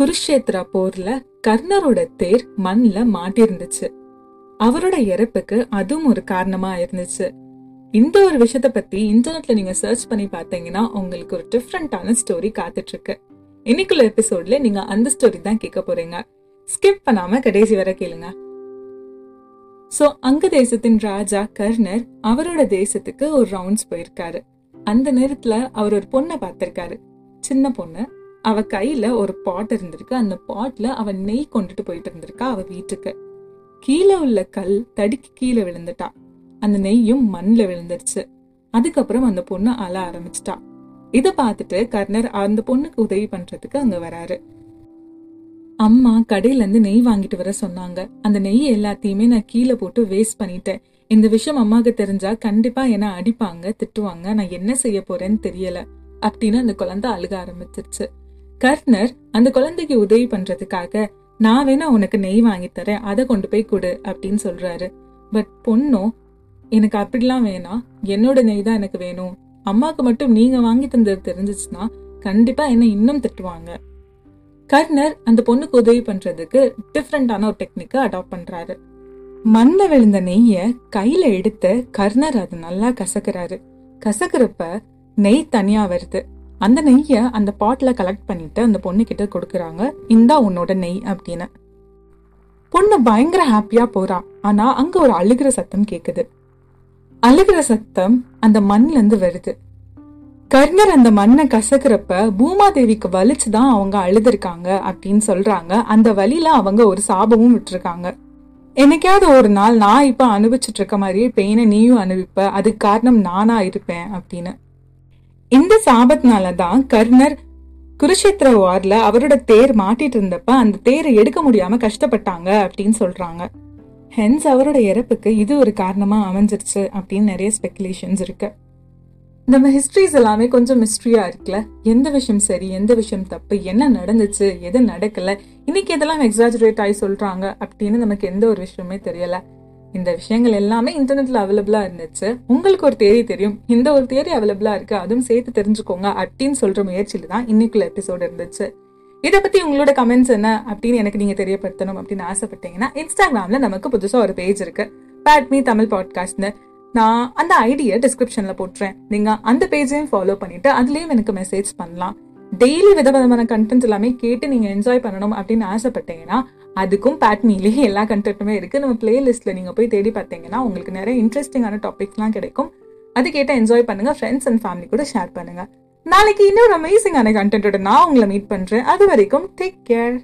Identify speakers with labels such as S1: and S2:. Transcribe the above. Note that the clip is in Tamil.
S1: குருஷேத்ரா போர்ல கர்ணரோட தேர் மண்ல மாட்டிருந்துச்சு. அவரோட இறப்புக்கு அதுவும் ஒரு காரணமா இருந்துச்சு. இந்த ஒரு விஷயத்த பத்தி இன்டர்நெட்ல நீங்க சர்ச் பண்ணி பாத்தீங்கன்னா உங்களுக்கு ஒரு டிஃப்ரெண்டான ஸ்டோரி காத்துட்டு இருக்கு இன்னைக்குள்ள எபிசோட்ல நீங்க அந்த ஸ்டோரி தான் கேட்க போறீங்க. ஸ்கிப் பண்ணாம கடைசி வர கேளுங்க. சோ அங்க தேசத்தின் ராஜா கர்ணர் அவரோட தேசத்துக்கு ஒரு ரவுண்ட்ஸ் போயிருக்காரு. அந்த நேரத்துல அவர் ஒரு பொண்ணை பார்த்திருக்காரு. சின்ன பொண்ணு. அவ கையில ஒரு பாட் இருந்திருக்கு. அந்த பாட்ல அவ நெய் கொண்டுட்டு போயிட்டு இருந்திருக்கா அவ வீட்டுக்கு. கீழே உள்ள கல் தடிக்கு கீழே விழுந்துட்டா. அந்த நெய்யும் மண்ணில் விழுந்துருச்சு. அதுக்கப்புறம் அந்த பொண்ணு அழ ஆரம்பிச்சிட்டா. இதை பார்த்துட்டு கர்ணர் அந்த பொண்ணுக்கு உதவி பண்றதுக்கு அங்க வராரு. அம்மா கடையில இருந்து நெய் வாங்கிட்டு வர சொன்னாங்க. அந்த நெய் எல்லாத்தையுமே நான் கீழே போட்டு வேஸ்ட் பண்ணிட்டேன். இந்த விஷயம் அம்மாவுக்கு தெரிஞ்சா கண்டிப்பா என்ன அடிப்பாங்க திட்டுவாங்க. நான் என்ன செய்ய போறேன்னு தெரியல. அப்படின்னு அந்த குழந்தை அழுக ஆரம்பிச்சிருச்சு. கர்ணர் அந்த குழந்தைக்கு உதவி பண்றதுக்காக நான் வேணா உனக்கு நெய் வாங்கி தரேன் அதை கொண்டு போய் கொடு அப்படின்னு சொல்றாரு. பட் பொண்ணும் எனக்கு அப்படிலாம் வேணாம் என்னோட நெய் தான் எனக்கு வேணும். அம்மாவுக்கு மட்டும் நீங்க வாங்கி தந்தது தெரிஞ்சிச்சுன்னா கண்டிப்பா என்ன இன்னும் திட்டுவாங்க. கர்னர் அந்த பொண்ணுக்கு உதவி பண்றதுக்கு டிஃப்ரெண்டான ஒரு டெக்னிக்கை அடாப்ட் பண்றாரு. மண்ல விழுந்த நெய்ய கையில எடுத்து கர்ணர் அதை நல்லா கசக்குறாரு. கசக்குறப்ப நெய் தனியா வருது. அந்த நெய்யை அந்த பாட்டில் கலெக்ட் பண்ணிட்டு அந்த பொண்ணு கிட்ட இந்தா உன்னோட நெய் அப்படின்னு. பொண்ணு பயங்கர ஹாப்பியாக போகிறான் ஆனால் அங்கே ஒரு அழுகிற சத்தம் கேட்குது அழுகிற சத்தம் அந்த மண்ணிலேருந்து வருது. கர்ணர் அந்த மண்ணை கசக்கிறப்ப பூமாதேவிக்கு வலிச்சுதான் அவங்க அழுதுருக்காங்க அப்படின்னு சொல்கிறாங்க அந்த வழியில அவங்க ஒரு சாபமும் விட்டுருக்காங்க. என்னைக்காவது ஒரு நாள் நான் இப்போ அனுபவிச்சுட்டு இருக்க மாதிரியே பெயினை நீயும் அனுபவிப்ப. அதுக்கு காரணம் நானா இருப்பேன் அப்படின்னு. இந்த சாபத்தினால தான் கர்ணர் குருஷேத்திர வார்ல அவரோட தேர் மாட்டிட்டு இருந்தப்ப அந்த தேரை எடுக்க முடியாம கஷ்டப்பட்டாங்க அப்படின்னு சொல்றாங்க. ஹென்ஸ் அவரோட இறப்புக்கு இது ஒரு காரணமா அமைஞ்சிருச்சு அப்படின்னு நிறைய ஸ்பெகுலேஷன்ஸ் இருக்கு. நம்ம ஹிஸ்டரிஸ் எல்லாமே கொஞ்சம் மிஸ்ட்ரியா இருக்குல்ல? எந்த விஷயம் சரி எந்த விஷயம் தப்பு என்ன நடந்துச்சு எது நடக்கல இன்னைக்கு எதெல்லாம் எக்ஸாஜரேட் ஆகி சொல்றாங்க அப்படின்னு நமக்கு எந்த ஒரு விஷயமே தெரியல. இந்த விஷயங்கள் எல்லாமே இன்டர்நெட்ல அவைலபிளா இருந்துச்சு. உங்களுக்கு ஒரு தேதி தெரியும். இந்த ஒரு தேதி அவைலபிளா இருக்கு. அதுவும் சேர்த்து தெரிஞ்சுக்கோங்க அப்படின்னு சொல்ற முயற்சியில தான் இன்னைக்குள்ள எபிசோடு இருந்துச்சு. இதை பத்தி உங்களோட கமெண்ட்ஸ் என்ன அப்படின்னு எனக்கு நீங்க தெரியப்படுத்தணும் அப்படின்னு ஆசைப்பட்டீங்கன்னா இன்ஸ்டாகிராம்ல நமக்கு புதுசா ஒரு பேஜ் இருக்கு. பேட் மீ தமிழ் பாட்காஸ்ட்னு நான் அந்த ஐடியை டிஸ்கிரிப்ஷன்ல போட்டுறேன். நீங்க அந்த பேஜையும் ஃபாலோ பண்ணிட்டு அதுலயும் எனக்கு மெசேஜ் பண்ணலாம். டெய்லி விதவிதமான கண்டென்ட் எல்லாமே கேட்டு நீங்கள் என்ஜாய் பண்ணணும் அப்படின்னு ஆசைப்பட்டீங்கன்னா அதுக்கும் பேட்மிலேயே எல்லா கண்டென்ட்டுமே இருக்குது நம்ம பிளேலிஸ்ட்டில் நீங்கள் போய் தேடி பார்த்தீங்கன்னா உங்களுக்கு நிறைய இன்ட்ரெஸ்டிங்கான டாபிக்ஸ்லாம் கிடைக்கும். அது கேட்ட என்ஜாய் பண்ணுங்க. ஃப்ரெண்ட்ஸ் அண்ட் ஃபேமிலி கூட ஷேர் பண்ணுங்க. நாளைக்கு இன்னொரு அமேசிங்கான கண்டென்ட்டோட நான் உங்களை மீட் பண்ணுறேன் அது வரைக்கும் டேக் கேர்